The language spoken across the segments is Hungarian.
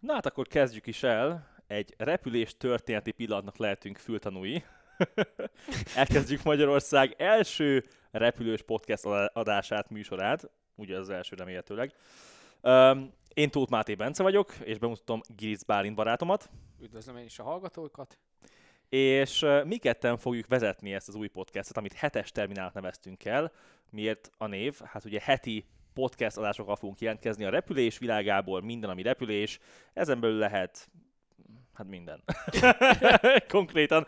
Na hát akkor kezdjük is el. Egy repülés történeti pillanatnak lehetünk fültanúi. Elkezdjük Magyarország első repülős podcast adását, műsorát. Ugye az első remélhetőleg. Um, én Tóth Máté Bence vagyok, és bemutatom Giric Bálint barátomat. Üdvözlöm én is a hallgatókat. És uh, mi ketten fogjuk vezetni ezt az új podcastot, amit hetes terminált neveztünk el. Miért a név? Hát ugye heti podcast adásokkal fogunk jelentkezni a repülés világából, minden, ami repülés. Ezen belül lehet hát minden. Konkrétan.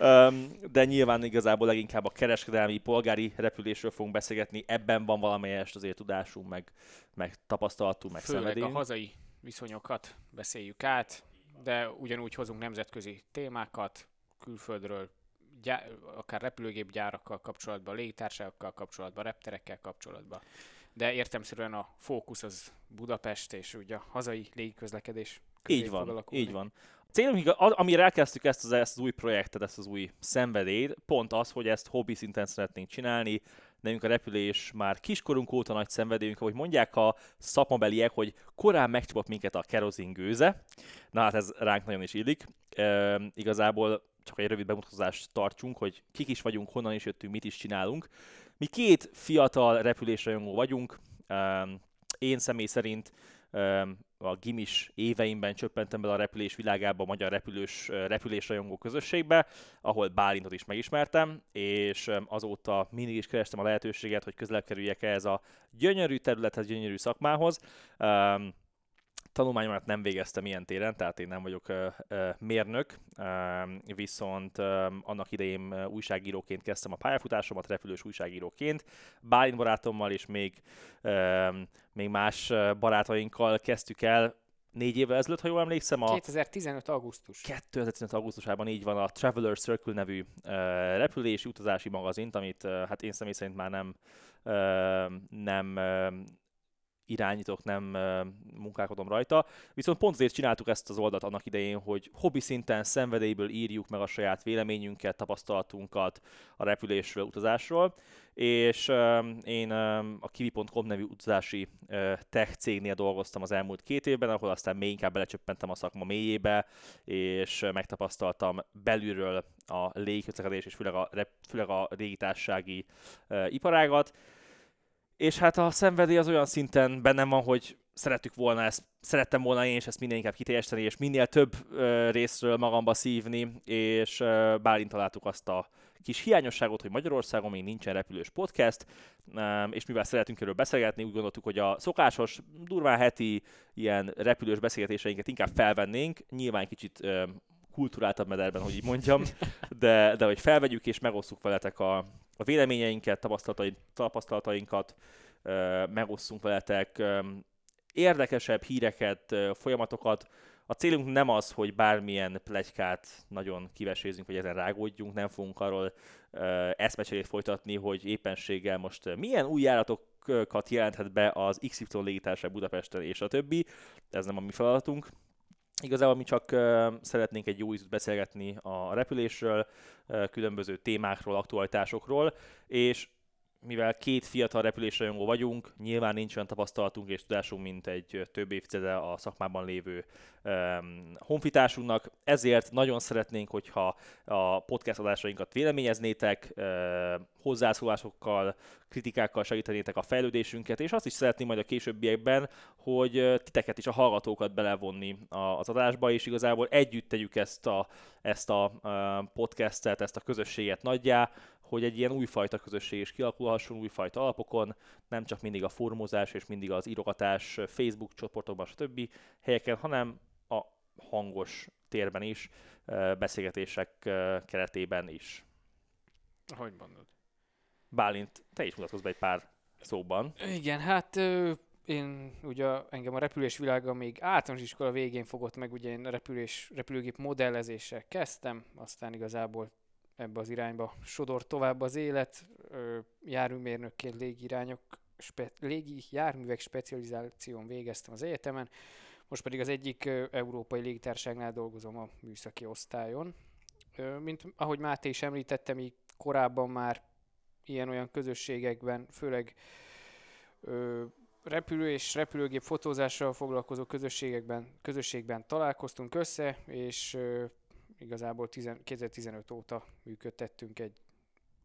Um, de nyilván igazából leginkább a kereskedelmi, polgári repülésről fogunk beszélgetni. Ebben van valamelyest azért tudásunk, meg, meg tapasztalatunk, meg Főleg szenvedélyünk. a hazai viszonyokat beszéljük át, de ugyanúgy hozunk nemzetközi témákat, külföldről, gyá- akár repülőgépgyárakkal kapcsolatban, légitársakkal kapcsolatban, repterekkel kapcsolatban de értemszerűen a fókusz az Budapest és ugye a hazai légiközlekedés így van, így van. A célunk, amire elkezdtük ezt az, ezt az új projektet, ezt az új szenvedélyt, pont az, hogy ezt hobbi szinten szeretnénk csinálni, nekünk a repülés már kiskorunk óta nagy szenvedélyünk, ahogy mondják a szakmabeliek, hogy korán megcsapott minket a kerozin gőze. Na hát ez ránk nagyon is illik. E, igazából csak egy rövid bemutatást tartsunk, hogy kik is vagyunk, honnan is jöttünk, mit is csinálunk. Mi két fiatal repülésrajongó vagyunk. Én személy szerint a gimis éveimben csöppentem bele a repülés világába, a magyar repülős, repülésrajongó közösségbe, ahol Bálintot is megismertem, és azóta mindig is kerestem a lehetőséget, hogy közelebb kerüljek ehhez a gyönyörű területhez, gyönyörű szakmához tanulmányomat nem végeztem ilyen téren, tehát én nem vagyok mérnök, viszont annak idején újságíróként kezdtem a pályafutásomat, repülős újságíróként. Bálint barátommal és még, még más barátainkkal kezdtük el négy évvel ezelőtt, ha jól emlékszem. A 2015. augusztus. 2015. augusztusában így van a Traveler Circle nevű uh, repülési utazási magazint, amit uh, hát én személy szerint már nem, uh, nem irányítok, nem munkálkodom rajta. Viszont pont azért csináltuk ezt az oldalt annak idején, hogy hobbi szinten, szenvedélyből írjuk meg a saját véleményünket, tapasztalatunkat a repülésről, utazásról, és én a kiwi.com nevű utazási tech cégnél dolgoztam az elmúlt két évben, ahol aztán még inkább belecsöppentem a szakma mélyébe, és megtapasztaltam belülről a légiközlekedés és főleg a, főleg a légitársági iparágat, és hát a szenvedély az olyan szinten bennem van, hogy szerettük volna ezt, szerettem volna én is ezt minél inkább kiteljesíteni, és minél több ö, részről magamba szívni, és ö, Bálint találtuk azt a kis hiányosságot, hogy Magyarországon még nincsen repülős podcast, és mivel szeretünk erről beszélgetni, úgy gondoltuk, hogy a szokásos, durván heti ilyen repülős beszélgetéseinket inkább felvennénk, nyilván kicsit kulturáltabb mederben, hogy így mondjam, de, de hogy felvegyük és megosszuk veletek a, a véleményeinket, tapasztalataink, tapasztalatainkat, megosszunk veletek érdekesebb híreket, folyamatokat. A célunk nem az, hogy bármilyen plegykát nagyon kivesézünk, vagy ezen rágódjunk, nem fogunk arról eszmecserét folytatni, hogy éppenséggel most milyen új járatokat jelenthet be az XY légitársaság Budapesten és a többi. Ez nem a mi feladatunk. Igazából mi csak szeretnénk egy jó ízűt beszélgetni a repülésről, különböző témákról, aktualitásokról, és mivel két fiatal repülésrajongó vagyunk, nyilván nincs olyan tapasztalatunk és tudásunk, mint egy több évtizede a szakmában lévő um, honfitársunknak, ezért nagyon szeretnénk, hogyha a podcast adásainkat véleményeznétek, uh, hozzászólásokkal, kritikákkal segítenétek a fejlődésünket, és azt is szeretném majd a későbbiekben, hogy titeket is, a hallgatókat belevonni az adásba, és igazából együtt tegyük ezt a, ezt a podcastet, ezt a közösséget nagyjá, hogy egy ilyen újfajta közösség is kialakulhasson újfajta alapokon, nem csak mindig a formozás és mindig az írogatás Facebook csoportokban, stb. helyeken, hanem a hangos térben is, beszélgetések keretében is. Hogy mondod? Bálint, te is mutatkozz be egy pár szóban. Igen, hát én ugye engem a repülés világa még általános iskola végén fogott meg, ugye én a repülés, repülőgép modellezéssel kezdtem, aztán igazából ebbe az irányba sodor tovább az élet, járműmérnökként légirányok, spe, légi járművek specializáción végeztem az egyetemen, most pedig az egyik európai légitárságnál dolgozom a műszaki osztályon. Mint ahogy Máté is említette, mi korábban már ilyen-olyan közösségekben, főleg repülő és repülőgép fotózással foglalkozó közösségekben, közösségben találkoztunk össze, és igazából 10, 2015 óta működtettünk egy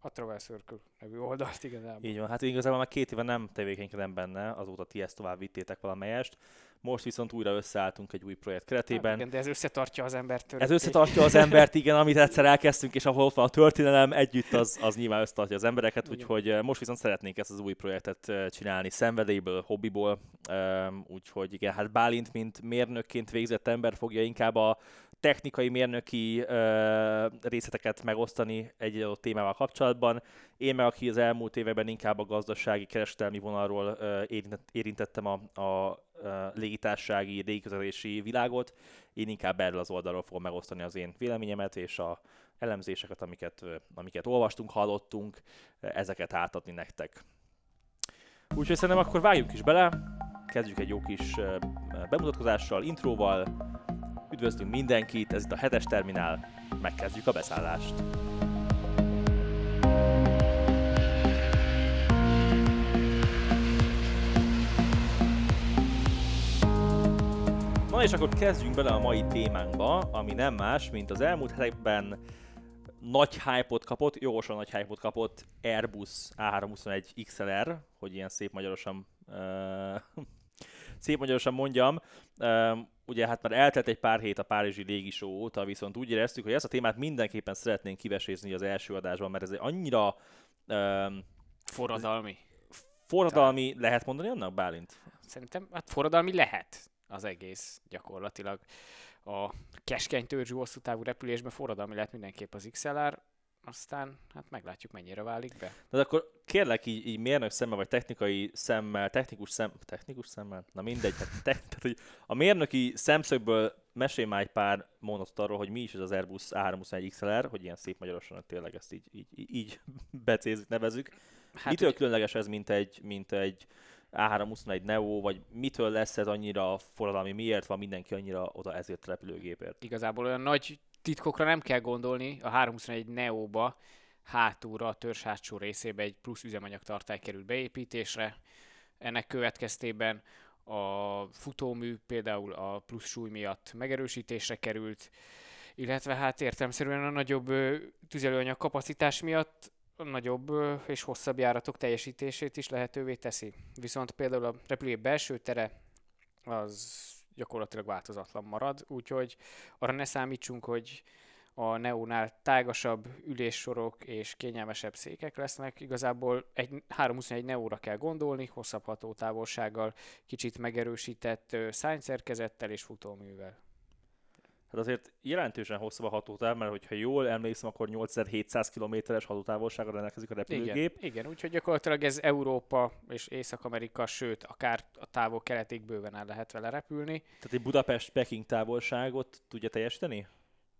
a Travel Circle nevű oldalt igazából. Így van, hát igazából már két éve nem tevékenykedem benne, azóta ti ezt tovább vittétek valamelyest. Most viszont újra összeálltunk egy új projekt keretében. Hát igen, de ez összetartja az embert. Ez összetartja az embert, igen, amit egyszer elkezdtünk, és ahol ott van a történelem, együtt az, az nyilván összetartja az embereket, igen. úgyhogy eh, most viszont szeretnénk ezt az új projektet eh, csinálni szenvedélyből, hobbiból, úgyhogy igen, hát Bálint, mint mérnökként végzett ember fogja inkább a technikai, mérnöki ö, részleteket megosztani egy adott témával kapcsolatban. Én meg, aki az elmúlt években inkább a gazdasági, kereskedelmi vonalról ö, érintettem a, a, a légitársági, légiközlekedési világot, én inkább erről az oldalról fogom megosztani az én véleményemet és a elemzéseket, amiket, amiket olvastunk, hallottunk, ezeket átadni nektek. Úgyhogy szerintem akkor vágjunk is bele, kezdjük egy jó kis bemutatkozással, intróval, Üdvözlünk mindenkit, ez itt a hetes terminál, megkezdjük a beszállást. Na és akkor kezdjünk bele a mai témánkba, ami nem más, mint az elmúlt hetekben nagy hype-ot kapott, jogosan nagy hype-ot kapott Airbus A321 XLR, hogy ilyen szép magyarosan uh, szép magyarosan mondjam, um, ugye hát már eltelt egy pár hét a Párizsi légisó óta, viszont úgy éreztük, hogy ezt a témát mindenképpen szeretnénk kivesézni az első adásban, mert ez egy annyira... Um, forradalmi. Forradalmi, Tehát... lehet mondani annak, Bálint? Szerintem, hát forradalmi lehet az egész gyakorlatilag. A keskeny törzsű hosszú távú repülésben forradalmi lehet mindenképp az XLR, aztán hát meglátjuk, mennyire válik be. De akkor kérlek így, így mérnök szemmel, vagy technikai szemmel, technikus szem, technikus szemmel? Na mindegy, hát te, tehát, hogy a mérnöki szemszögből mesélj már egy pár mondatot arról, hogy mi is ez az Airbus A321 XLR, hogy ilyen szép magyarosan tényleg ezt így, így, így becézzük, nevezük. Hát Mitől ugye... különleges ez, mint egy, mint egy A321 Neo, vagy mitől lesz ez annyira forradalmi, miért van mindenki annyira oda ezért repülőgépért? Igazából olyan nagy titkokra nem kell gondolni, a 321 Neo-ba hátulra, a törzs hátsó részébe egy plusz üzemanyagtartály került beépítésre. Ennek következtében a futómű például a plusz súly miatt megerősítésre került, illetve hát értelmszerűen a nagyobb tüzelőanyag kapacitás miatt nagyobb és hosszabb járatok teljesítését is lehetővé teszi. Viszont például a repülőgép belső tere az gyakorlatilag változatlan marad, úgyhogy arra ne számítsunk, hogy a Neónál tágasabb üléssorok és kényelmesebb székek lesznek. Igazából egy 321 Neóra kell gondolni, hosszabb hatótávolsággal, kicsit megerősített szányszerkezettel és futóművel. Hát azért jelentősen hosszabb a hatótáv, mert hogyha jól emlékszem, akkor 8700 km-es hatótávolságra rendelkezik a repülőgép. Igen, igen, úgyhogy gyakorlatilag ez Európa és Észak-Amerika, sőt, akár a távol keletig bőven el lehet vele repülni. Tehát egy Budapest-Peking távolságot tudja teljesíteni?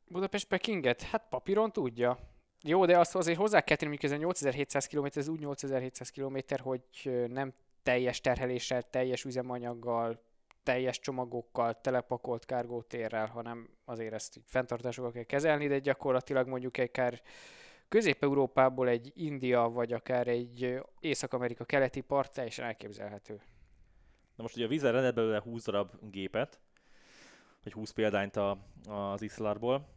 Budapest-Pekinget? Hát papíron tudja. Jó, de azt azért hozzá kell tenni, mondjuk ez a 8700 km, ez úgy 8700 km, hogy nem teljes terheléssel, teljes üzemanyaggal, teljes csomagokkal, telepakolt kárgótérrel, hanem azért ezt fenntartásokkal kell kezelni, de gyakorlatilag mondjuk akár Közép-Európából egy India, vagy akár egy Észak-Amerika keleti part teljesen elképzelhető. Na most ugye a Vizer rendelt belőle 20 darab gépet, vagy 20 példányt a, az XLR-ból.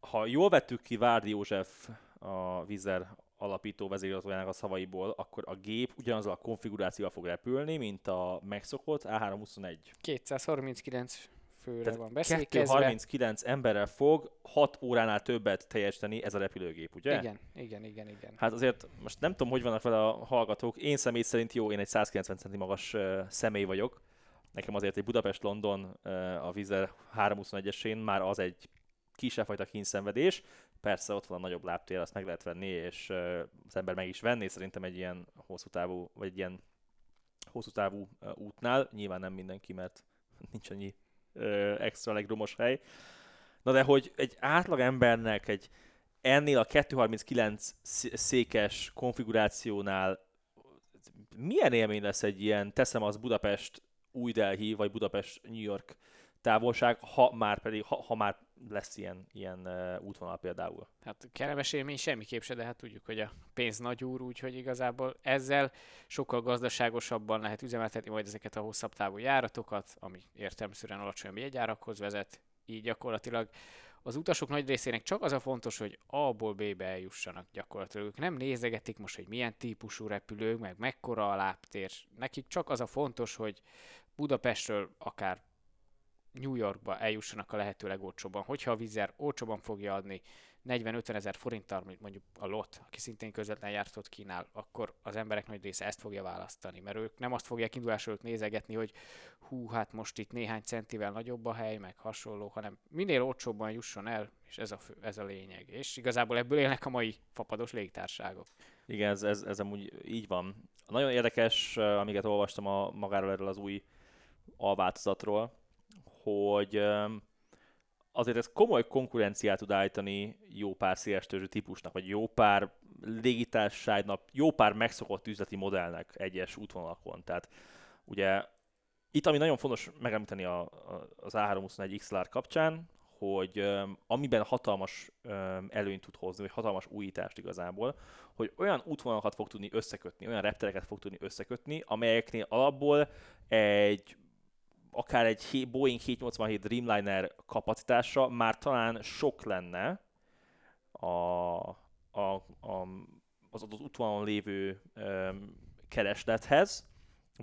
Ha jól vettük ki Várdi József a Vizer alapító vezérigazgatójának a szavaiból, akkor a gép ugyanazzal a konfigurációval fog repülni, mint a megszokott A321. 239 főre Tehát van beszélkezve. 239 emberrel fog 6 óránál többet teljesíteni ez a repülőgép, ugye? Igen, igen, igen, igen. Hát azért most nem tudom, hogy vannak vele a hallgatók. Én személy szerint jó, én egy 190 cm magas uh, személy vagyok. Nekem azért egy Budapest-London uh, a Vizer 321-esén már az egy kisebb fajta kínszenvedés. Persze ott van a nagyobb lábtér, azt meg lehet venni, és az ember meg is venné szerintem egy ilyen hosszú távú, vagy egy ilyen hosszú távú útnál. Nyilván nem mindenki, mert nincs annyi extra legromos hely. Na de hogy egy átlag embernek egy ennél a 239 székes konfigurációnál milyen élmény lesz egy ilyen, teszem az Budapest új Delhi, vagy Budapest New York távolság, ha már pedig, ha, ha már lesz ilyen, ilyen útvonal például. Hát kellemes élmény semmiképp se, de hát tudjuk, hogy a pénz nagy úr, úgyhogy igazából ezzel sokkal gazdaságosabban lehet üzemeltetni majd ezeket a hosszabb távú járatokat, ami értelmszerűen alacsonyabb jegyárakhoz vezet, így gyakorlatilag az utasok nagy részének csak az a fontos, hogy A-ból B-be eljussanak gyakorlatilag. Ők nem nézegetik most, hogy milyen típusú repülő, meg mekkora a láptér. Nekik csak az a fontos, hogy Budapestről akár New Yorkba eljussanak a lehető legolcsóbban. Hogyha a Vizer olcsóban fogja adni 40-50 ezer forinttal, mondjuk a LOT, aki szintén közvetlen jártot kínál, akkor az emberek nagy része ezt fogja választani, mert ők nem azt fogják indulásról nézegetni, hogy hú, hát most itt néhány centivel nagyobb a hely, meg hasonló, hanem minél olcsóbban jusson el, és ez a, fő, ez a lényeg. És igazából ebből élnek a mai fapados légtárságok. Igen, ez, ez, ez amúgy így van. Nagyon érdekes, amiket olvastam a, magáról erről az új alváltozatról, hogy azért ez komoly konkurenciát tud állítani jó pár szélestörzsű típusnak, vagy jó pár légitársaságnak, jó pár megszokott üzleti modellnek egyes útvonalakon. Tehát ugye itt, ami nagyon fontos megemlíteni a, az A321 XLR kapcsán, hogy um, amiben hatalmas um, előnyt tud hozni, vagy hatalmas újítást igazából, hogy olyan útvonalakat fog tudni összekötni, olyan reptereket fog tudni összekötni, amelyeknél alapból egy akár egy Boeing 787 Dreamliner kapacitása már talán sok lenne a, a, a, az adott útvonalon lévő um, kereslethez,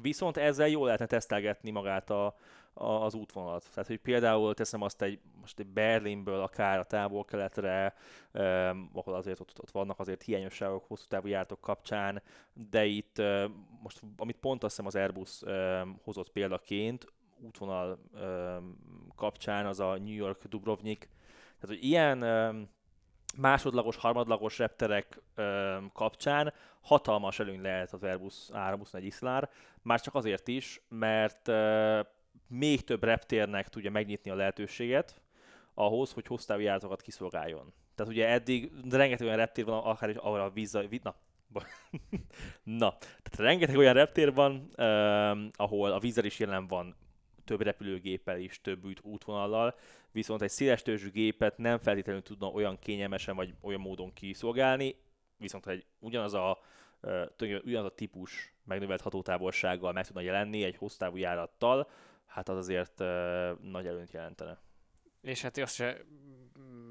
viszont ezzel jól lehetne tesztelgetni magát a, a, az útvonalat. Tehát, hogy például teszem azt egy, most egy Berlinből akár a távol-keletre, um, ahol azért ott, ott vannak azért hiányosságok hosszú távú jártok kapcsán, de itt um, most, amit pont azt hiszem az Airbus um, hozott példaként, útvonal kapcsán, az a New York Dubrovnik. Tehát, hogy ilyen másodlagos, harmadlagos repterek kapcsán hatalmas előny lehet az Airbus 321 Islár, már csak azért is, mert még több reptérnek tudja megnyitni a lehetőséget ahhoz, hogy hosszú járatokat kiszolgáljon. Tehát ugye eddig rengeteg olyan reptér van, akár is ahol a víz, na, na, tehát rengeteg olyan reptér van, uh, ahol a vízzel is jelen van több repülőgéppel is, több útvonallal, viszont egy széles törzsű gépet nem feltétlenül tudna olyan kényelmesen vagy olyan módon kiszolgálni, viszont egy ugyanaz a, ugyanaz a típus megnövelt hatótávolsággal meg tudna jelenni egy hosszú távú járattal, hát az azért nagy előnyt jelentene. És hát azt se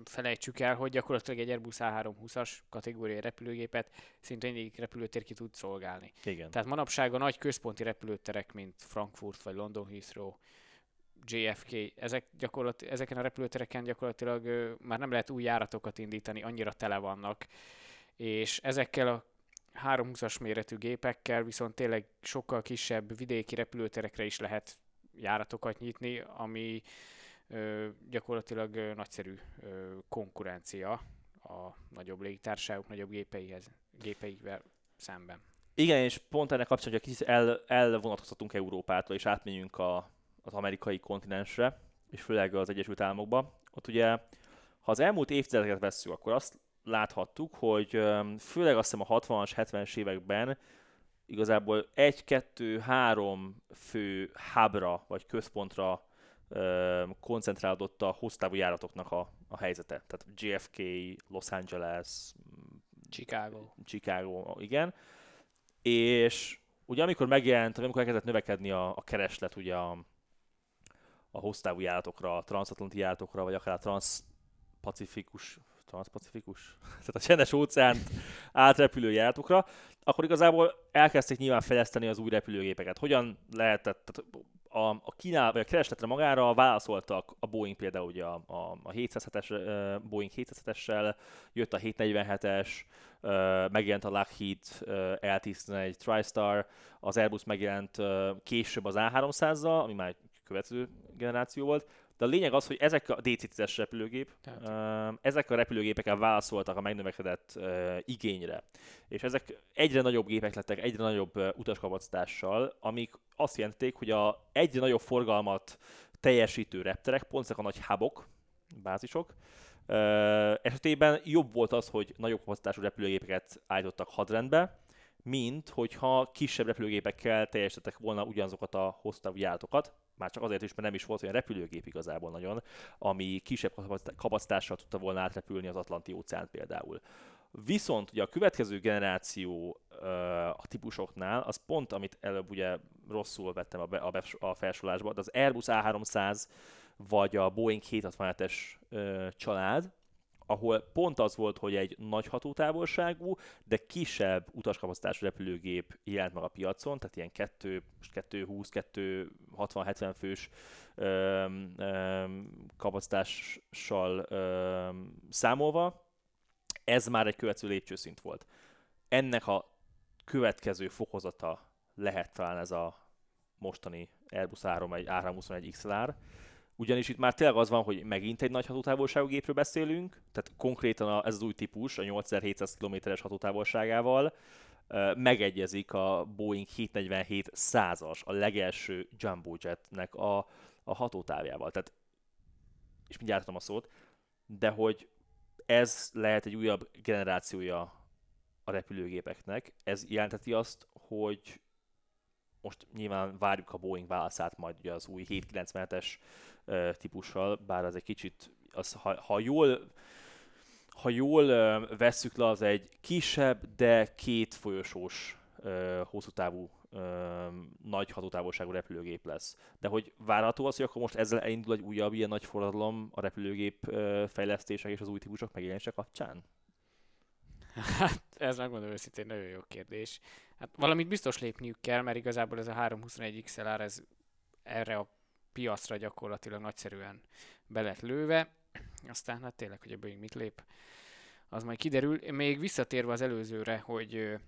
felejtsük el, hogy gyakorlatilag egy Airbus A320-as kategóriai repülőgépet szinte egyik repülőtér ki tud szolgálni. Igen. Tehát manapság a nagy központi repülőterek, mint Frankfurt vagy London Heathrow, JFK, ezek gyakorlat, ezeken a repülőtereken gyakorlatilag ö, már nem lehet új járatokat indítani, annyira tele vannak, és ezekkel a 320-as méretű gépekkel viszont tényleg sokkal kisebb vidéki repülőterekre is lehet járatokat nyitni, ami gyakorlatilag nagyszerű konkurencia a nagyobb légitársaságok, nagyobb gépeihez, gépeikvel szemben. Igen, és pont ennek kapcsán, hogy kicsit el, elvonatkoztatunk Európától, és átmegyünk a, az amerikai kontinensre, és főleg az Egyesült Államokba. Ott ugye, ha az elmúlt évtizedeket vesszük, akkor azt láthattuk, hogy főleg azt hiszem a 60-as, 70-es években igazából egy, kettő, három fő hubra, vagy központra koncentrálódott a hosszú járatoknak a, a helyzete. Tehát JFK, Los Angeles, Chicago. Chicago, igen. És ugye amikor megjelent, amikor elkezdett növekedni a, a kereslet ugye a, a hosszú járatokra, a transatlanti járatokra, vagy akár a transpacifikus, transpacifikus, tehát a csendes óceánt átrepülő járatokra, akkor igazából elkezdték nyilván fejleszteni az új repülőgépeket. Hogyan lehetett, tehát a, a kínál, vagy a keresletre magára válaszoltak a Boeing például ugye a, a, a 707-es, uh, Boeing 707-essel, jött a 747-es, uh, megjelent a Lockheed uh, L-11 TriStar, az Airbus megjelent később az A300-zal, ami már következő generáció volt, de a lényeg az, hogy ezek a DC-10-es repülőgép, Tehát. ezek a repülőgépekkel válaszoltak a megnövekedett igényre. És ezek egyre nagyobb gépek lettek, egyre nagyobb utaskapacitással, amik azt jelenték, hogy a egyre nagyobb forgalmat teljesítő repterek, pont ezek a nagy hubok, bázisok, esetében jobb volt az, hogy nagyobb kapacitású repülőgépeket állítottak hadrendbe, mint hogyha kisebb repülőgépekkel teljesítettek volna ugyanazokat a hosszú járatokat, már csak azért is, mert nem is volt olyan repülőgép igazából nagyon, ami kisebb kapacitással tudta volna átrepülni az Atlanti óceánt például. Viszont ugye a következő generáció a típusoknál, az pont, amit előbb ugye rosszul vettem a, be, a, be, a felsorolásba, az Airbus A300 vagy a Boeing 767-es család, ahol pont az volt, hogy egy nagy hatótávolságú, de kisebb utaskapacitású repülőgép jelent meg a piacon, tehát ilyen 2, 220, 260, 70 fős öm, öm, kapacitással öm, számolva, ez már egy következő lépcsőszint volt. Ennek a következő fokozata lehet talán ez a mostani Airbus A321 XLR, ugyanis itt már tényleg az van, hogy megint egy nagy hatótávolságú gépről beszélünk, tehát konkrétan a, ez az új típus a 8700 km-es hatótávolságával megegyezik a Boeing 747 százas, a legelső jumbo jetnek a, a hatótávjával. Tehát, és mindjárt a szót, de hogy ez lehet egy újabb generációja a repülőgépeknek. Ez jelenteti azt, hogy most nyilván várjuk a Boeing válaszát majd ugye az új 797-es típussal, bár az egy kicsit, az, ha, ha jól ha jól vesszük le, az egy kisebb, de két folyosós hosszú távú, nagy hatótávolságú repülőgép lesz. De hogy várható az, hogy akkor most ezzel elindul egy újabb ilyen nagy forradalom a repülőgép fejlesztések és az új típusok megjelenése kapcsán? Hát ez megmondom őszintén nagyon jó kérdés. Hát valamit biztos lépniük kell, mert igazából ez a 321 XLR ez erre a piacra gyakorlatilag nagyszerűen be lett lőve. Aztán hát tényleg, hogy ebből mit lép, az majd kiderül. Még visszatérve az előzőre, hogy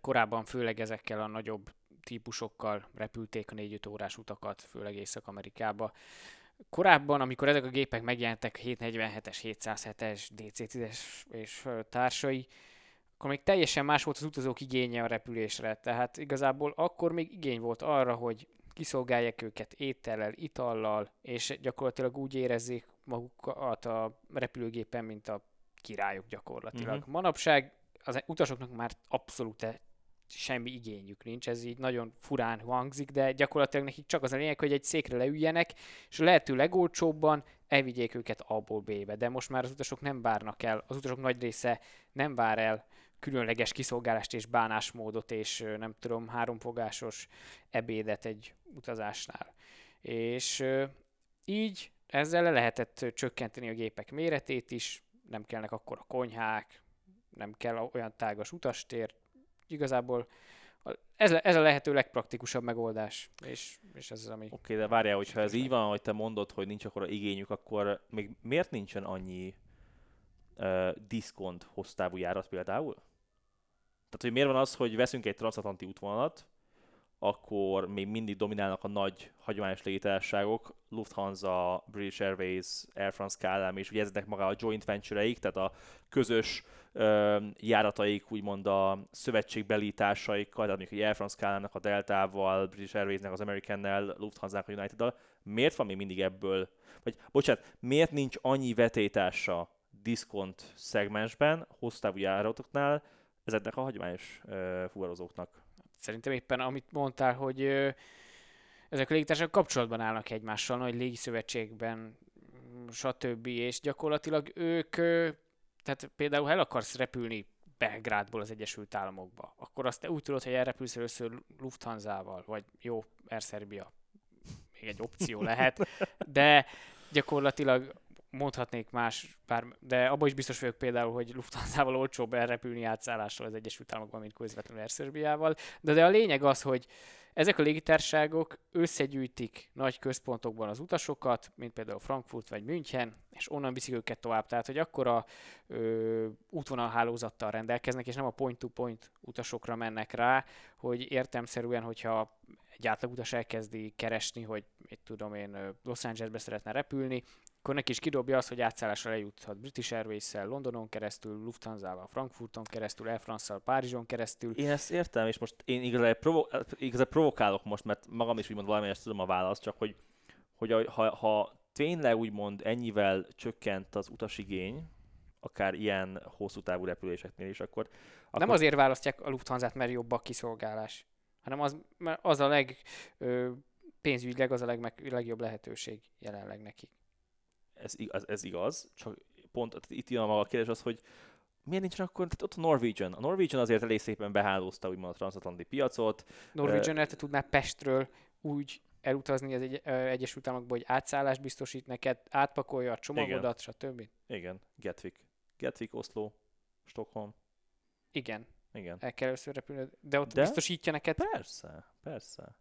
korábban főleg ezekkel a nagyobb típusokkal repülték a 4-5 órás utakat, főleg Észak-Amerikába. Korábban, amikor ezek a gépek megjelentek, 747-es, 707-es, DC-10-es és társai, akkor még teljesen más volt az utazók igénye a repülésre. Tehát igazából akkor még igény volt arra, hogy kiszolgálják őket étellel, itallal, és gyakorlatilag úgy érezzék magukat a repülőgépen, mint a királyok gyakorlatilag. Uh-huh. Manapság az utasoknak már abszolút semmi igényük nincs, ez így nagyon furán hangzik, de gyakorlatilag nekik csak az a lényeg, hogy egy székre leüljenek, és lehető legolcsóbban elvigyék őket A-ból B-be. De most már az utasok nem várnak el, az utasok nagy része nem vár el különleges kiszolgálást és bánásmódot, és nem tudom, háromfogásos ebédet egy utazásnál. És így ezzel le lehetett csökkenteni a gépek méretét is, nem kellnek akkor a konyhák, nem kell olyan tágas utastér. Igazából ez, ez a lehető legpraktikusabb megoldás, és, és ez az, ami... Oké, okay, de várjál, hogyha ez így van, hogy te mondod, hogy nincs akkor a igényük, akkor még miért nincsen annyi uh, diszkont hossztávú járat például? Tehát, hogy miért van az, hogy veszünk egy transatlanti útvonalat, akkor még mindig dominálnak a nagy hagyományos légitársaságok, Lufthansa, British Airways, Air France KLM, és ugye ezeknek maga a joint venture-eik, tehát a közös ö, járataik, úgymond a szövetségbeli társaikkal, tehát mondjuk Air France KLM-nek a Deltával, British Airways-nek az American-nel, Lufthansa-nek a United-dal, miért van még mindig ebből, vagy bocsánat, miért nincs annyi vetétása diszkont szegmensben, hosszú távú járatoknál, ezeknek a hagyományos uh, fuvarozóknak. Szerintem éppen amit mondtál, hogy ezek a légitársak kapcsolatban állnak egymással, nagy légiszövetségben, stb. És gyakorlatilag ők, tehát például ha el akarsz repülni Belgrádból az Egyesült Államokba, akkor azt te úgy tudod, hogy elrepülsz először Lufthansa-val, vagy jó, Air Serbia, még egy opció lehet, de gyakorlatilag mondhatnék más, bár, de abban is biztos vagyok például, hogy Lufthansa-val olcsóbb elrepülni átszállással az Egyesült Államokban, mint közvetlenül Air De, de a lényeg az, hogy ezek a légitárságok összegyűjtik nagy központokban az utasokat, mint például Frankfurt vagy München, és onnan viszik őket tovább. Tehát, hogy akkora ö, útvonalhálózattal rendelkeznek, és nem a point-to-point utasokra mennek rá, hogy értemszerűen, hogyha egy átlagutas elkezdi keresni, hogy mit tudom én, Los Angelesbe szeretne repülni, akkor neki is kidobja azt, hogy átszállásra lejuthat British Airways-szel, Londonon keresztül, Lufthansa-val, Frankfurton keresztül, Air France-szal, Párizson keresztül. Én ezt értem, és most én igazából, provo- igazából provokálok most, mert magam is úgymond valamelyest tudom a választ, csak hogy, hogy ha, ha tényleg úgymond ennyivel csökkent az utasigény, akár ilyen hosszú távú repüléseknél is, akkor, akkor... Nem azért választják a Lufthansa-t, mert jobb a kiszolgálás, hanem az, mert az a leg ö, pénzügyileg az a legmeg, legjobb lehetőség jelenleg nekik. Ez, igaz, ez igaz, csak pont itt jön a kérdés az, hogy miért nincsen akkor, tehát ott a Norwegian. A Norwegian azért elég szépen behálózta úgymond a transatlanti piacot. Norwegian uh, te tudná Pestről úgy elutazni az egy, uh, Egyesült Államokba, hogy átszállást biztosít neked, átpakolja a csomagodat, stb. Igen, Gatwick. Gatwick, Oslo, Stockholm. Igen. Igen. El kell először repülni, de ott De? biztosítja neked Persze, persze.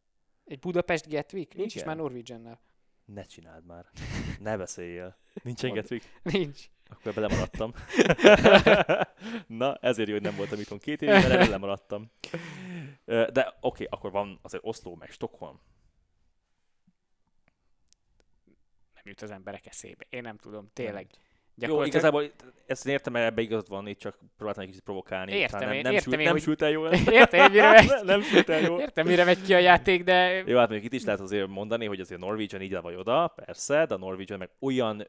egy Budapest Gatwick? Nincs is Igen. már Norwegian-nel. Ne csináld már. Ne beszéljél. Nincsen Mondd. Gatwick? Nincs. Akkor belemaradtam. Na, ezért jó, hogy nem voltam itthon két évig, mert lemaradtam. De oké, okay, akkor van azért Oslo meg Stockholm. Nem jut az emberek eszébe. Én nem tudom, tényleg. Jó, igazából ezt értem, mert ebbe igazad van, itt csak próbáltam egy kicsit provokálni. Értem nem, nem, értem sült, én, nem hogy- sült el jól. Értem, mire megy, nem, nem sült el jól. értem, mire megy ki a játék, de Jó, hát mondjuk itt is lehet azért mondani, hogy azért Norwegian ide vagy oda, persze, de a Norwegian meg olyan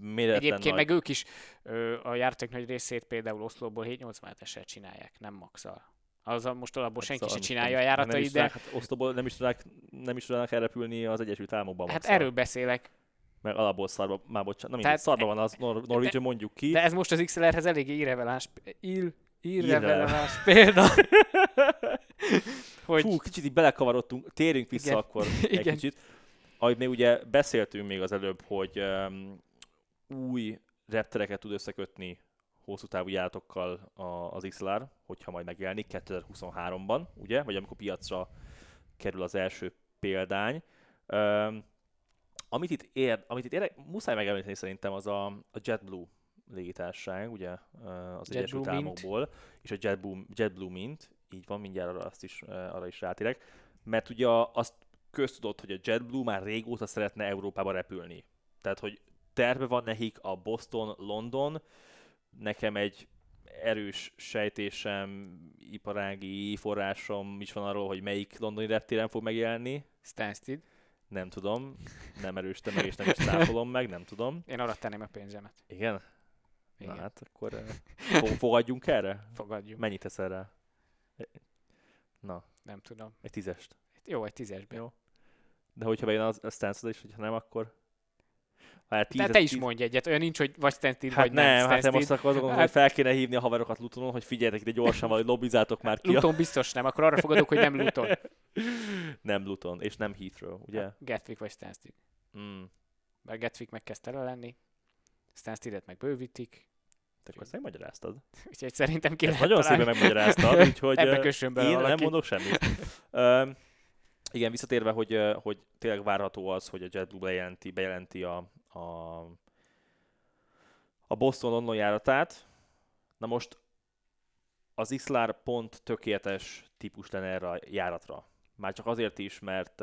méretlen egyébként nagy... meg ők is ö, a járatok nagy részét például Oszlóból 787-essel csinálják, nem maxal. Az a, most alapból senki Szóval sem most csinálja a nem- nem járatait, is de Hát Oszlóból nem is tudnák, nem is tudnának elrepülni az Egyesült Államokban. hát maximum. erről beszélek. Meg alapból szarba, már bocsánat, nem mindegy, szarba van az Nor- Norwegian, mondjuk ki. De ez most az XLR-hez eléggé irreleváns, ill, irreleváns példa. hogy Fú, kicsit így belekavarodtunk, térjünk vissza Igen. akkor egy Igen. kicsit. Ahogy még ugye beszéltünk még az előbb, hogy um, új reptereket tud összekötni hosszú távú járatokkal az XLR, hogyha majd megjelenik 2023-ban, ugye? Vagy amikor piacra kerül az első példány. Um, amit itt ér, amit itt ér, muszáj megemlíteni szerintem az a, a JetBlue légitársaság, ugye az JetBlue Egyesült. Államokból, és a JetBlue, JetBlue Mint, így van, mindjárt arra, azt is, arra is rátérek, mert ugye azt köztudott, hogy a JetBlue már régóta szeretne Európába repülni. Tehát, hogy terve van nekik a Boston, London, nekem egy erős sejtésem, iparági forrásom is van arról, hogy melyik londoni reptéren fog megjelenni. Stansted. Nem tudom, nem erősítem meg, és nem is cáfolom meg, nem tudom. Én arra tenném a pénzemet. Igen? Igen. Na hát akkor eh, fo- fogadjunk erre? Fogadjuk. Mennyit teszel rá? Na, Nem tudom. egy tízest. Jó, egy tízesben. Jó. De hogyha bejön az, a stance is, hogyha nem, akkor... Hát Te, te is mondj egyet, olyan nincs, hogy vagy Stansted, Hát vagy nem, nem. hát akkor azon gondolom, Hát- hogy fel kéne hívni a haverokat Lutonon, hogy figyeljetek ide gyorsan, vagy lobbizátok már ki. Luton biztos nem, akkor arra fogadok, hogy nem Luton. Nem Luton, és nem Heathrow, ugye? Gatwick vagy Stansted. Mm. Mert Gatwick meg kezd tele lenni, Stanstedet meg bővítik, Te akkor ezt megmagyaráztad. úgyhogy szerintem ki nagyon szépen megmagyaráztad, úgyhogy Ebbe kössön bele én nem valaki. mondok semmit. Üm, igen, visszatérve, hogy, hogy tényleg várható az, hogy a JetBlue bejelenti, bejelenti a, a, a Boston-London járatát. Na most az XLR pont tökéletes típus lenne erre a járatra. Már csak azért is, mert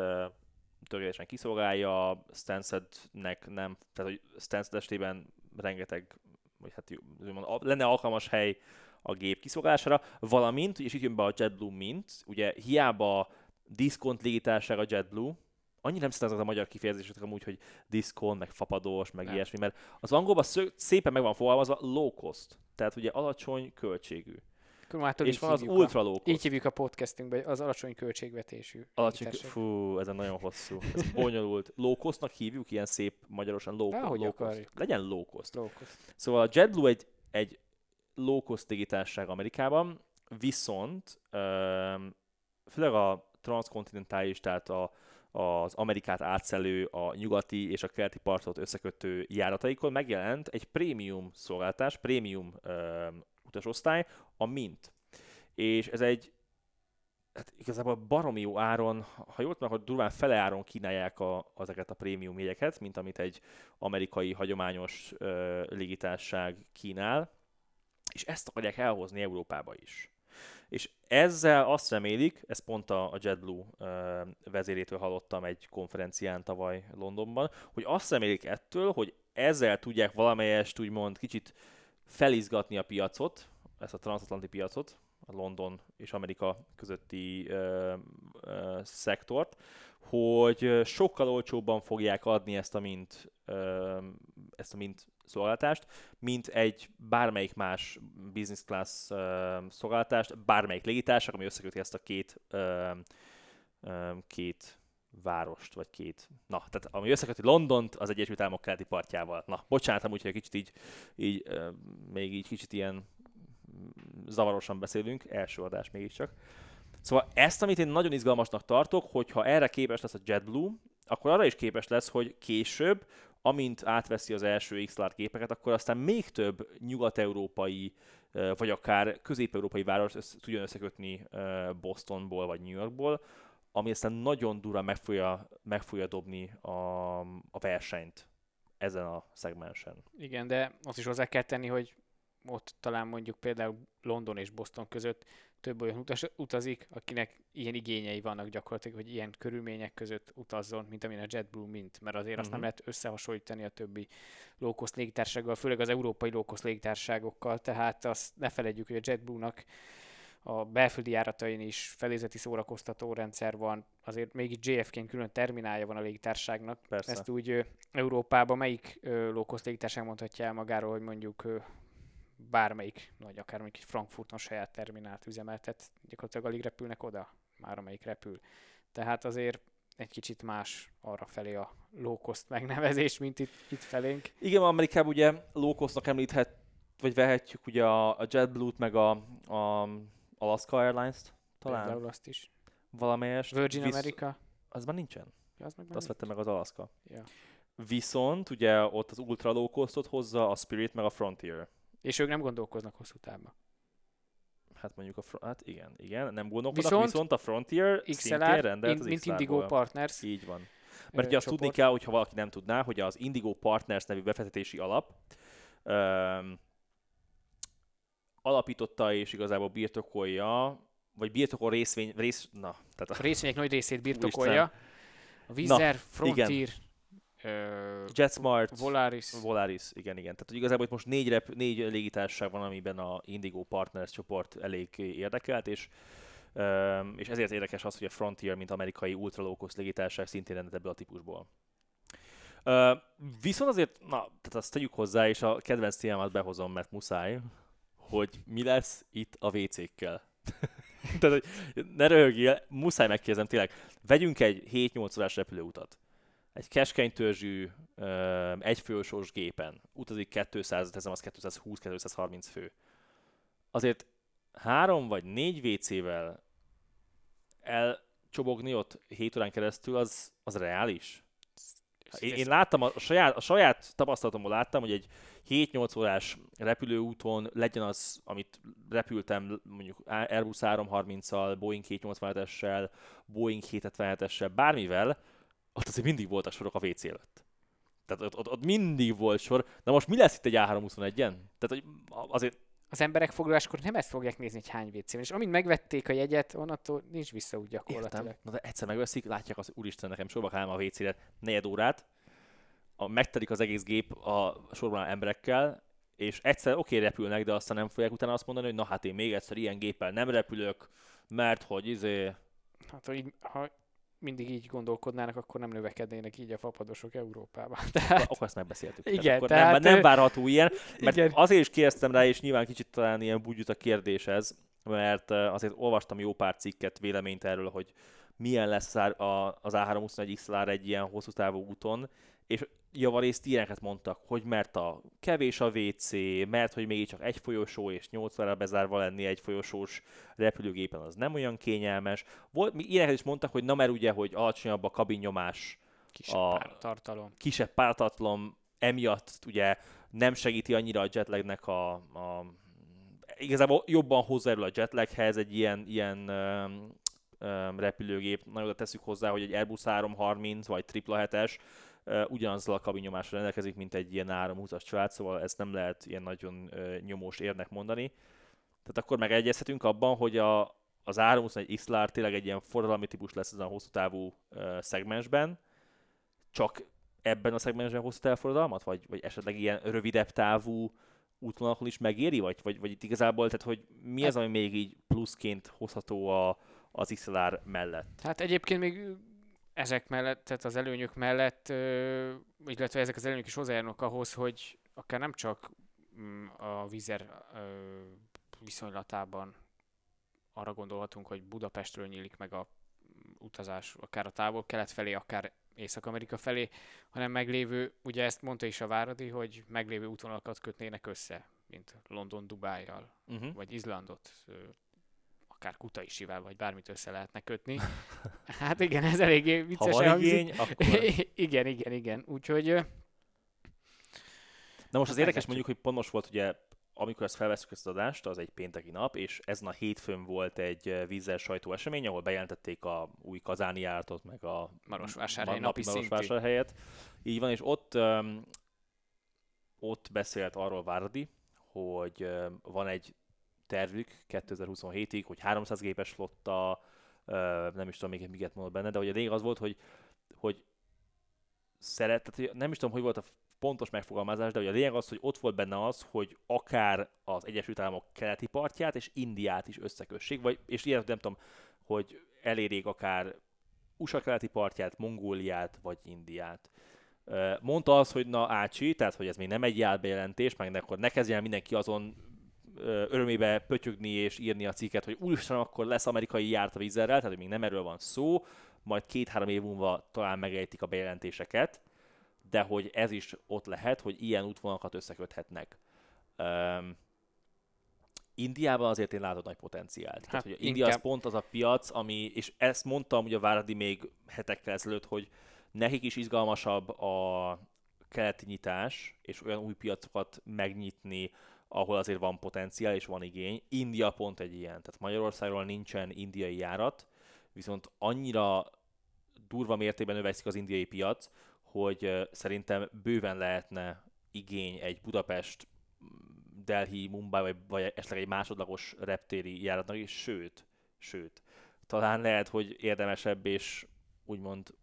tökéletesen kiszolgálja, Stansednek nem, tehát hogy Stansed estében rengeteg, vagy hát úgymond lenne alkalmas hely a gép kiszolgálására, valamint, és itt jön be a JetBlue Mint, ugye hiába diszkont légitársaság a JetBlue, annyira nem szeretem a magyar kifejezéseket amúgy, hogy diszkont, meg fapados, meg Nem. ilyesmi, mert az angolban szö- szépen meg van fogalmazva low cost, tehát ugye alacsony költségű. Mától és van az ultra a, low cost. Így hívjuk a podcastünkben, az alacsony költségvetésű. Alacsony, légitársaság. fú, ez nagyon hosszú. Ez bonyolult. Low costnak hívjuk, ilyen szép magyarosan low, Ahogy low cost. akarjuk. Legyen low cost. Low cost. Szóval a JetBlue egy, egy low cost légitársaság Amerikában, viszont öm, főleg a transkontinentális, tehát a, az Amerikát átszelő, a nyugati és a keleti partot összekötő járataikon megjelent egy prémium szolgáltás, prémium utasosztály, a Mint. És ez egy hát igazából baromi jó áron, ha jól tudom, akkor durván fele áron kínálják a, ezeket a prémium jegyeket, mint amit egy amerikai hagyományos ö, légitársaság kínál, és ezt akarják elhozni Európába is. És ezzel azt remélik, ezt pont a, JetBlue vezérétől hallottam egy konferencián tavaly Londonban, hogy azt remélik ettől, hogy ezzel tudják valamelyest úgymond kicsit felizgatni a piacot, ezt a transatlanti piacot, a London és Amerika közötti ö, ö, szektort, hogy sokkal olcsóbban fogják adni ezt a mint, ö, ezt a mint szolgáltást, mint egy bármelyik más business class ö, szolgáltást, bármelyik légitársaság, ami összeköti ezt a két, ö, ö, két várost, vagy két. Na, tehát ami összeköti Londont az Egyesült Államok keleti partjával. Na, bocsánat, amúgy, hogy kicsit így, így még így kicsit ilyen zavarosan beszélünk, első adás mégiscsak. Szóval ezt, amit én nagyon izgalmasnak tartok, hogyha erre képes lesz a JetBlue, akkor arra is képes lesz, hogy később, amint átveszi az első XLR képeket, akkor aztán még több nyugat-európai, vagy akár közép-európai város össze, tudjon összekötni Bostonból vagy New Yorkból, ami aztán nagyon durva meg fogja, meg fogja dobni a, a versenyt ezen a szegmensen. Igen, de azt is hozzá kell tenni, hogy ott talán mondjuk például London és Boston között több olyan utas, utazik, akinek ilyen igényei vannak gyakorlatilag, hogy ilyen körülmények között utazzon, mint amilyen a JetBlue mint, mert azért uh-huh. azt nem mhm. lehet összehasonlítani a többi low-cost légitársággal, főleg az európai low-cost légitárságokkal, tehát azt ne felejtjük, hogy a JetBlue-nak a belföldi járatain is felézeti szórakoztató rendszer van, azért még itt JFK-n külön terminálja van a légitárságnak. Persze. Ezt úgy Európában melyik low-cost légitárság mondhatja el magáról, hogy mondjuk bármelyik, vagy akár mondjuk egy Frankfurton saját terminált üzemeltet, gyakorlatilag alig repülnek oda, már amelyik repül. Tehát azért egy kicsit más arra felé a low cost megnevezés, mint itt, itt felénk. Igen, Amerikában ugye low costnak említhet, vagy vehetjük ugye a, a JetBlue-t, meg a, a Alaska Airlines-t talán. Például azt is. Valamelyest. Virgin Visz... America. Az már nincsen. Ja, az meg már azt vette meg az Alaska. Ja. Viszont ugye ott az ultra low costot hozza a Spirit meg a Frontier. És ők nem gondolkoznak hosszú távban. Hát mondjuk a fr- hát igen, igen, nem gondolkodnak, viszont, viszont a Frontier XLR, szintén rendelt in, az Mint Indigo Partners. Így van. Mert ugye azt tudni kell, hogyha valaki nem tudná, hogy az Indigo Partners nevű befektetési alap öm, alapította és igazából birtokolja, vagy birtokol részvény, rész, na, tehát a, a részvények nagy részét birtokolja. A Vizer, Frontier, igen JetSmart, Volaris. Volaris, igen, igen. Tehát hogy igazából itt most négy, rep, négy légitársaság van, amiben a Indigo Partners csoport elég érdekelt, és um, és ezért érdekes az, hogy a Frontier, mint amerikai ultra low cost légitársaság szintén rendelt ebből a típusból. Uh, viszont azért, na, tehát azt tegyük hozzá, és a kedvenc témámat behozom, mert muszáj, hogy mi lesz itt a WC-kkel. tehát, hogy ne röhögjél, muszáj megkérdezem tényleg, vegyünk egy 7-8 órás repülőutat egy keskeny törzsű, egyfősós gépen utazik 200, teszem az 220-230 fő. Azért három vagy négy WC-vel elcsobogni ott 7 órán keresztül, az, az reális? Én, én láttam, a saját, a saját tapasztalatomból láttam, hogy egy 7-8 órás repülőúton legyen az, amit repültem mondjuk Airbus 330-al, Boeing 787-essel, Boeing 777-essel, bármivel, ott azért mindig voltak sorok a WC előtt. Tehát ott, ott, ott mindig volt sor. Na most mi lesz itt egy A321-en? Tehát hogy azért az emberek foglaláskor nem ezt fogják nézni, hogy hány wc és amint megvették a jegyet, onnantól nincs vissza úgy gyakorlatilag. Értem. Na de egyszer megveszik, látják az úristen nekem sorba kell a WC-re negyed órát, a, megtelik az egész gép a sorban emberekkel, és egyszer oké okay, repülnek, de aztán nem fogják utána azt mondani, hogy na hát én még egyszer ilyen géppel nem repülök, mert hogy izé... Hát, hogy ha mindig így gondolkodnának, akkor nem növekednének így a fapadosok Európában. Tehát... Akkor azt megbeszéltük. Igen, tehát, akkor tehát... Nem, nem várható ilyen, mert igen. azért is kérdeztem rá, és nyilván kicsit talán ilyen bugyut a kérdéshez, mert azért olvastam jó pár cikket, véleményt erről, hogy milyen lesz az A321 XLR egy ilyen hosszú távú úton, és javarészt ilyeneket mondtak, hogy mert a kevés a WC, mert hogy még csak egy folyosó és 8 óra bezárva lenni egy folyosós repülőgépen, az nem olyan kényelmes. Volt, mi ilyeneket is mondtak, hogy na mert ugye, hogy alacsonyabb a kabinnyomás, kisebb a pártartalom. Kisebb pártartalom, emiatt ugye nem segíti annyira a jetlagnek a, a igazából jobban hozzájárul a jetlaghez egy ilyen, ilyen um, um, repülőgép. Nagyon oda tesszük hozzá, hogy egy Airbus 330 vagy 777-es ugyanazzal a kabinnyomásra rendelkezik, mint egy ilyen 320-as család, szóval ezt nem lehet ilyen nagyon nyomós érnek mondani. Tehát akkor megegyezhetünk abban, hogy a, az 321 XLR tényleg egy ilyen forradalmi típus lesz ezen a hosszú távú uh, szegmensben, csak ebben a szegmensben hosszú távú forradalmat, vagy, vagy esetleg ilyen rövidebb távú útvonalakon is megéri, vagy, vagy, vagy itt igazából, tehát hogy mi az, ami még így pluszként hozható a, az XLR mellett? Hát egyébként még ezek mellett, tehát az előnyök mellett, illetve ezek az előnyök is hozzájárnak ahhoz, hogy akár nem csak mm, a vízer viszonylatában arra gondolhatunk, hogy Budapestről nyílik meg a utazás, akár a távol-kelet felé, akár Észak-Amerika felé, hanem meglévő, ugye ezt mondta is a Váradi, hogy meglévő útvonalakat kötnének össze, mint London Dubájjal, uh-huh. vagy Izlandot, akár Kutaisivel, vagy bármit össze lehetne kötni. Hát igen, ez eléggé vicces. Ha van igény, akkor... igen, igen, igen. Úgyhogy... Na most az érdekes mondjuk, hogy pont most volt ugye amikor ezt felveszük ezt az adást, az egy pénteki nap, és ezen a hétfőn volt egy vízzel sajtó esemény, ahol bejelentették a új kazáni járatot, meg a Marosvásárhely napi Marosvásárhelyet. Így van, és ott, um, ott beszélt arról Várdi, hogy van egy tervük 2027-ig, hogy 300 gépes flotta, nem is tudom még miket mondott benne, de hogy a lényeg az volt, hogy, hogy szeret, tehát nem is tudom, hogy volt a pontos megfogalmazás, de ugye a lényeg az, hogy ott volt benne az, hogy akár az Egyesült Államok keleti partját és Indiát is összekössék, vagy, és ilyen nem tudom, hogy elérjék akár USA keleti partját, Mongóliát vagy Indiát. Mondta az, hogy na Ácsi, tehát hogy ez még nem egy jelbejelentés, meg akkor ne kezdjen mindenki azon örömébe pötyögni és írni a cikket, hogy úristen, akkor lesz amerikai járt a vízerrel, tehát még nem erről van szó, majd két-három év múlva talán megejtik a bejelentéseket, de hogy ez is ott lehet, hogy ilyen útvonalakat összeköthetnek. Um, Indiában azért én látok nagy potenciált. Hát, Tehát, hogy inkább... India az pont az a piac, ami, és ezt mondtam ugye Váradi még hetekkel ezelőtt, hogy nekik is izgalmasabb a keleti nyitás, és olyan új piacokat megnyitni, ahol azért van potenciál és van igény. India pont egy ilyen, tehát Magyarországról nincsen indiai járat, viszont annyira durva mértékben növekszik az indiai piac, hogy szerintem bőven lehetne igény egy Budapest, Delhi, Mumbai, vagy, vagy esetleg egy másodlagos reptéri járatnak is, sőt, sőt, talán lehet, hogy érdemesebb és úgymond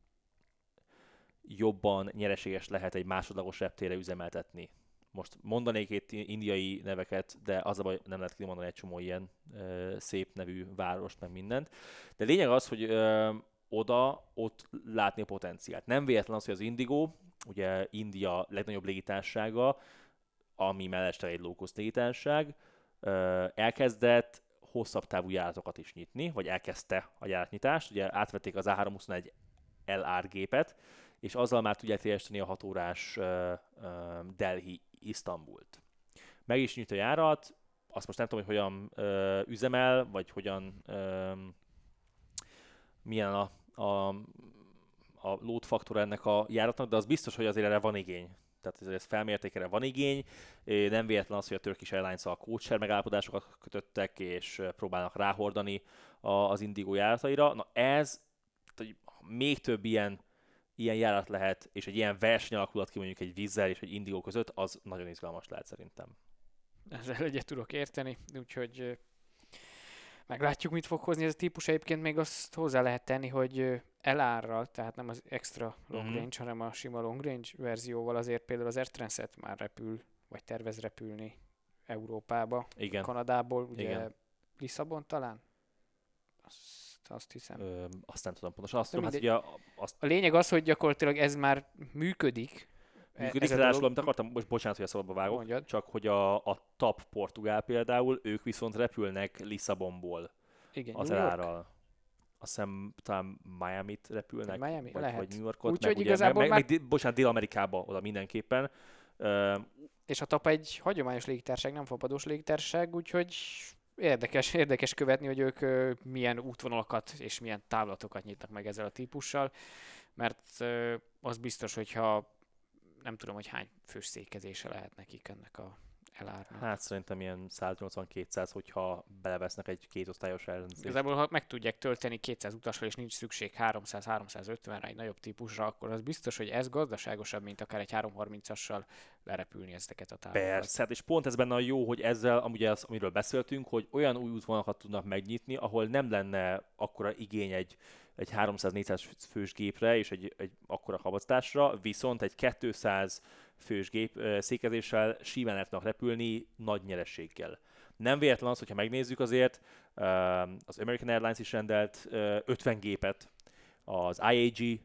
jobban nyereséges lehet egy másodlagos reptére üzemeltetni. Most mondanék itt indiai neveket, de az a baj, nem lehet kimondani egy csomó ilyen ö, szép nevű várost, meg mindent. De lényeg az, hogy ö, oda, ott látni a potenciált. Nem véletlen az, hogy az Indigo, ugye India legnagyobb légitársága, ami mellett egy low-cost légitárság, elkezdett hosszabb távú járatokat is nyitni, vagy elkezdte a járatnyitást. Ugye átvették az A321 LR gépet, és azzal már tudják teljesíteni a 6 órás uh, uh, Delhi Isztambult. Meg is nyit a járat, azt most nem tudom, hogy hogyan uh, üzemel, vagy hogyan um, milyen a, a, a load faktor ennek a járatnak, de az biztos, hogy azért erre van igény. Tehát ez felmérték, erre van igény. Nem véletlen az, hogy a Turkish airlines a kócser megállapodásokat kötöttek, és próbálnak ráhordani az Indigo járataira. Na ez, még több ilyen ilyen járat lehet, és egy ilyen verseny alakulat ki mondjuk egy vízzel és egy Indigo között, az nagyon izgalmas lehet szerintem. Ezzel egyet tudok érteni, úgyhogy Meglátjuk, mit fog hozni ez a típus. Egyébként még azt hozzá lehet tenni, hogy elárral, tehát nem az extra long mm-hmm. range, hanem a sima long range verzióval azért például az Air már repül, vagy tervez repülni Európába, Igen. Kanadából, ugye Igen. Lisszabon talán? Azt, azt hiszem. Ö, azt nem tudom pontosan. Azt tudom, hát ugye azt... A lényeg az, hogy gyakorlatilag ez már működik, működik. Ráadásul, amit akartam, most bocsánat, hogy a szabadba vágok, Mondjad. csak hogy a, a TAP Portugál például, ők viszont repülnek Lisszabonból Igen, az elárral. Azt hiszem talán Miami-t repülnek, Miami? vagy, Lehet. vagy New Yorkot, Úgy, meg, ugye, igazából meg, már... meg, meg, bocsánat, Dél-Amerikába oda mindenképpen. Uh, és a TAP egy hagyományos légitárság, nem fapadós légitárság, úgyhogy érdekes, érdekes követni, hogy ők milyen útvonalakat és milyen távlatokat nyitnak meg ezzel a típussal, mert az biztos, hogyha nem tudom, hogy hány fős székezése lehet nekik ennek a elárnak. Hát szerintem ilyen 180-200, hogyha belevesznek egy kétosztályos ellenzést. Igazából, ha meg tudják tölteni 200 utassal, és nincs szükség 300-350-re egy nagyobb típusra, akkor az biztos, hogy ez gazdaságosabb, mint akár egy 330-assal lerepülni ezeket a távokat. Persze, hát és pont ez benne a jó, hogy ezzel, amúgy az, amiről beszéltünk, hogy olyan új útvonalakat tudnak megnyitni, ahol nem lenne akkora igény egy egy 300-400 fős gépre és egy, egy akkora kapacitásra, viszont egy 200 fős gép székezéssel simán el tudnak repülni nagy nyerességgel. Nem véletlen az, hogyha megnézzük azért, az American Airlines is rendelt 50 gépet, az IAG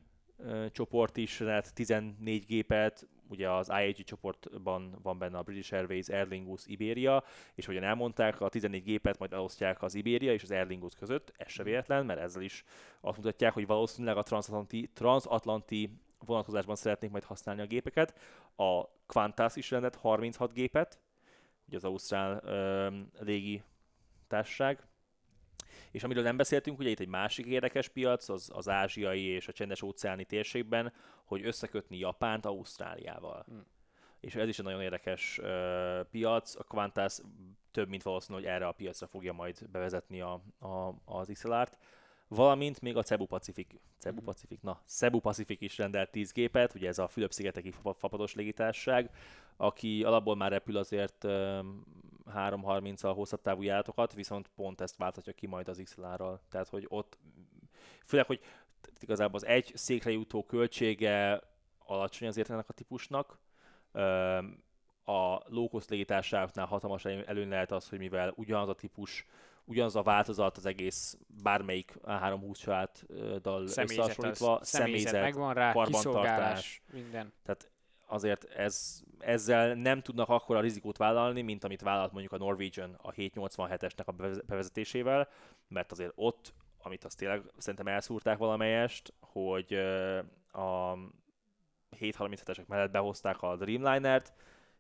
csoport is rendelt 14 gépet, ugye az IAG csoportban van benne a British Airways, Aer Lingus, Iberia, és hogyan elmondták, a 14 gépet majd elosztják az Iberia és az Aer Lingus között, ez se véletlen, mert ezzel is azt mutatják, hogy valószínűleg a transatlanti, transatlanti vonatkozásban szeretnék majd használni a gépeket. A Qantas is rendelt 36 gépet, ugye az Ausztrál ö, légi társaság, és amiről nem beszéltünk, ugye itt egy másik érdekes piac, az, az ázsiai és a csendes óceáni térségben, hogy összekötni Japánt Ausztráliával. Hmm. És ez is egy nagyon érdekes uh, piac. A Qantas több mint valószínű, hogy erre a piacra fogja majd bevezetni a, a, az XLR-t valamint még a Cebu Pacific, Cebu. Pacific, na, Cebu Pacific is rendelt 10 gépet, ugye ez a Fülöp-szigeteki fapados légitársaság, aki alapból már repül azért 3.30-al hosszabb távú járatokat, viszont pont ezt válthatja ki majd az XLR-ral. Tehát, hogy ott, főleg, hogy igazából az egy székre jutó költsége alacsony azért ennek a típusnak, a low-cost légitársaságnál hatalmas előny lehet az, hogy mivel ugyanaz a típus ugyanaz a változat az egész bármelyik A320 családdal összehasonlítva, személyzet, személyzet megvan rá, karbantartás, minden. Tehát azért ez, ezzel nem tudnak akkora rizikót vállalni, mint amit vállalt mondjuk a Norwegian a 787-esnek a bevezetésével, mert azért ott, amit azt tényleg szerintem elszúrták valamelyest, hogy a 737-esek mellett behozták a Dreamliner-t,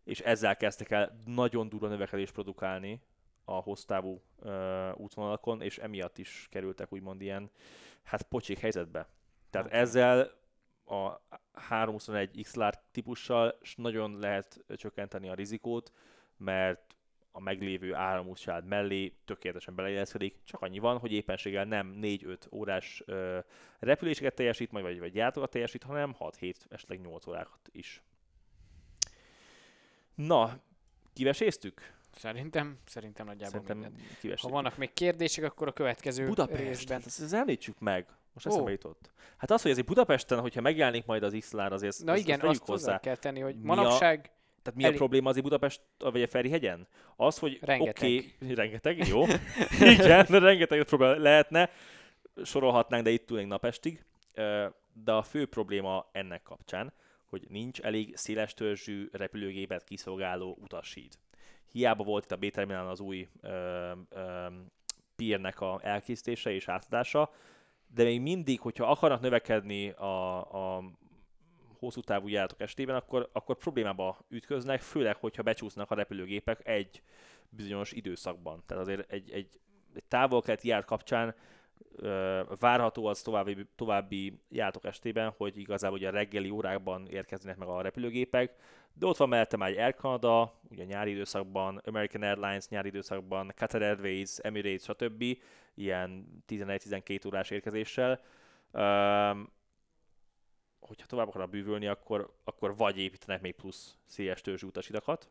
és ezzel kezdtek el nagyon durva növekedést produkálni a hossztávú uh, útvonalakon, és emiatt is kerültek úgymond ilyen, hát pocsék helyzetbe. Tehát okay. ezzel a 321 XLR típussal nagyon lehet csökkenteni a rizikót, mert a meglévő áramúsád mellé tökéletesen beleilleszkedik, csak annyi van, hogy éppenséggel nem 4-5 órás ö, repüléseket teljesít, majd vagy, vagy játokat teljesít, hanem 6-7, esetleg 8 órákat is. Na, kiveséztük? Szerintem, szerintem nagyjából szerintem minden. Ha vannak még kérdések, akkor a következő Budapest, részben. Hát ezt említsük meg. Most eszembe jutott. Hát az, hogy azért Budapesten, hogyha megjelenik majd az Iszlár, azért Na igen, azt, azt hozzá kell tenni, hogy manapság... A, tehát mi elég... a probléma azért Budapest, vagy a Ferihegyen? Az, hogy rengeteg. Okay, rengeteg, jó. igen, rengeteg probléma lehetne. Sorolhatnánk, de itt tudnénk napestig. De a fő probléma ennek kapcsán, hogy nincs elég széles törzsű repülőgépet kiszolgáló utashíd hiába volt itt a b az új ö, ö, a elkészítése és átadása, de még mindig, hogyha akarnak növekedni a, a hosszú távú járatok estében, akkor, akkor problémába ütköznek, főleg, hogyha becsúsznak a repülőgépek egy bizonyos időszakban. Tehát azért egy, egy, egy távol-keleti járat kapcsán várható az további, további járatok estében, hogy igazából ugye a reggeli órákban érkeznek meg a repülőgépek, de ott van mellette már egy Air Canada, ugye nyári időszakban, American Airlines nyári időszakban, Qatar Airways, Emirates, stb. ilyen 11-12 órás érkezéssel. Um, hogyha tovább akarnak bűvölni, akkor, akkor vagy építenek még plusz széles törzsű utasidakat,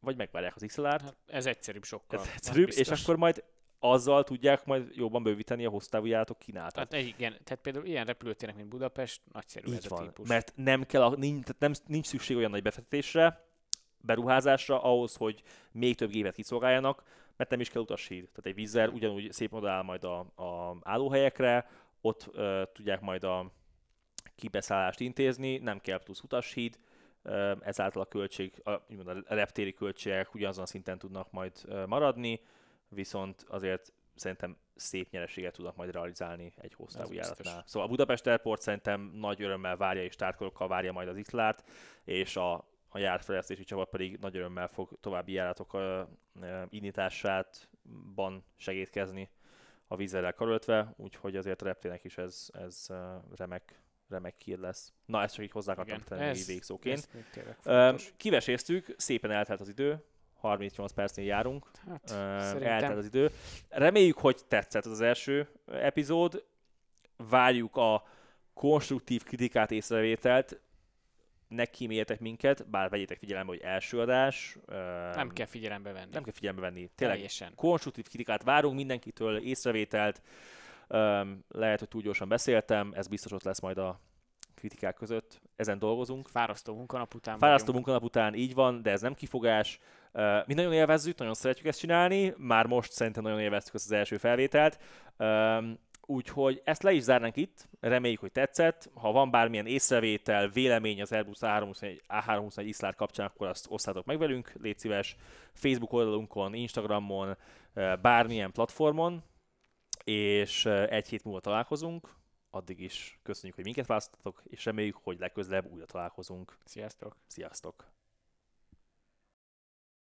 vagy megvárják az XLR-t. Hát ez egyszerűbb sokkal. Ez egyszerűbb, és akkor majd azzal tudják majd jobban bővíteni a hosszú járatok kínálatát. Tehát, igen, tehát például ilyen repülőtérnek, mint Budapest, nagyszerű Így ez van, a típus. mert nem kell, a, nincs, tehát nem, nincs szükség olyan nagy befektetésre, beruházásra ahhoz, hogy még több gépet kiszolgáljanak, mert nem is kell utashíd. Tehát egy vízzel ugyanúgy szép odaáll majd a, a állóhelyekre, ott uh, tudják majd a kibeszállást intézni, nem kell plusz utashíd, uh, ezáltal a költség, a, a reptéri költségek ugyanazon a szinten tudnak majd uh, maradni, viszont azért szerintem szép nyereséget tudnak majd realizálni egy hosszú járatnál. Szóval a Budapest Airport szerintem nagy örömmel várja és tárkolokkal várja majd az XLR-t, és a, a járatfejlesztési csapat pedig nagy örömmel fog további járatok uh, indításátban segítkezni a vízzel karöltve, úgyhogy azért a reptének is ez, ez uh, remek remek kír lesz. Na, ezt csak így hozzá akartam tenni végszóként. Kiveséztük, szépen eltelt az idő, 38 percnél járunk, hát, uh, eltelt az idő. Reméljük, hogy tetszett az első epizód, várjuk a konstruktív kritikát, észrevételt, ne kíméljetek minket, bár vegyétek figyelembe, hogy első adás. Nem kell figyelembe venni. Nem kell figyelembe venni. Tényleg Teljesen. konstruktív kritikát várunk mindenkitől, észrevételt. Lehet, hogy túl gyorsan beszéltem, ez biztos ott lesz majd a kritikák között. Ezen dolgozunk. Fárasztó munkanap után Fárasztó vagyunk. munkanap után, így van, de ez nem kifogás. Mi nagyon élvezzük, nagyon szeretjük ezt csinálni, már most szerintem nagyon élveztük ezt az első felvételt. Úgyhogy ezt le is zárnánk itt, reméljük, hogy tetszett. Ha van bármilyen észrevétel, vélemény az Airbus A321, A321 Iszlár kapcsán, akkor azt osszátok meg velünk, légy szíves, Facebook oldalunkon, Instagramon, bármilyen platformon, és egy hét múlva találkozunk. Addig is köszönjük, hogy minket választottatok, és reméljük, hogy legközelebb újra találkozunk. Sziasztok! Sziasztok!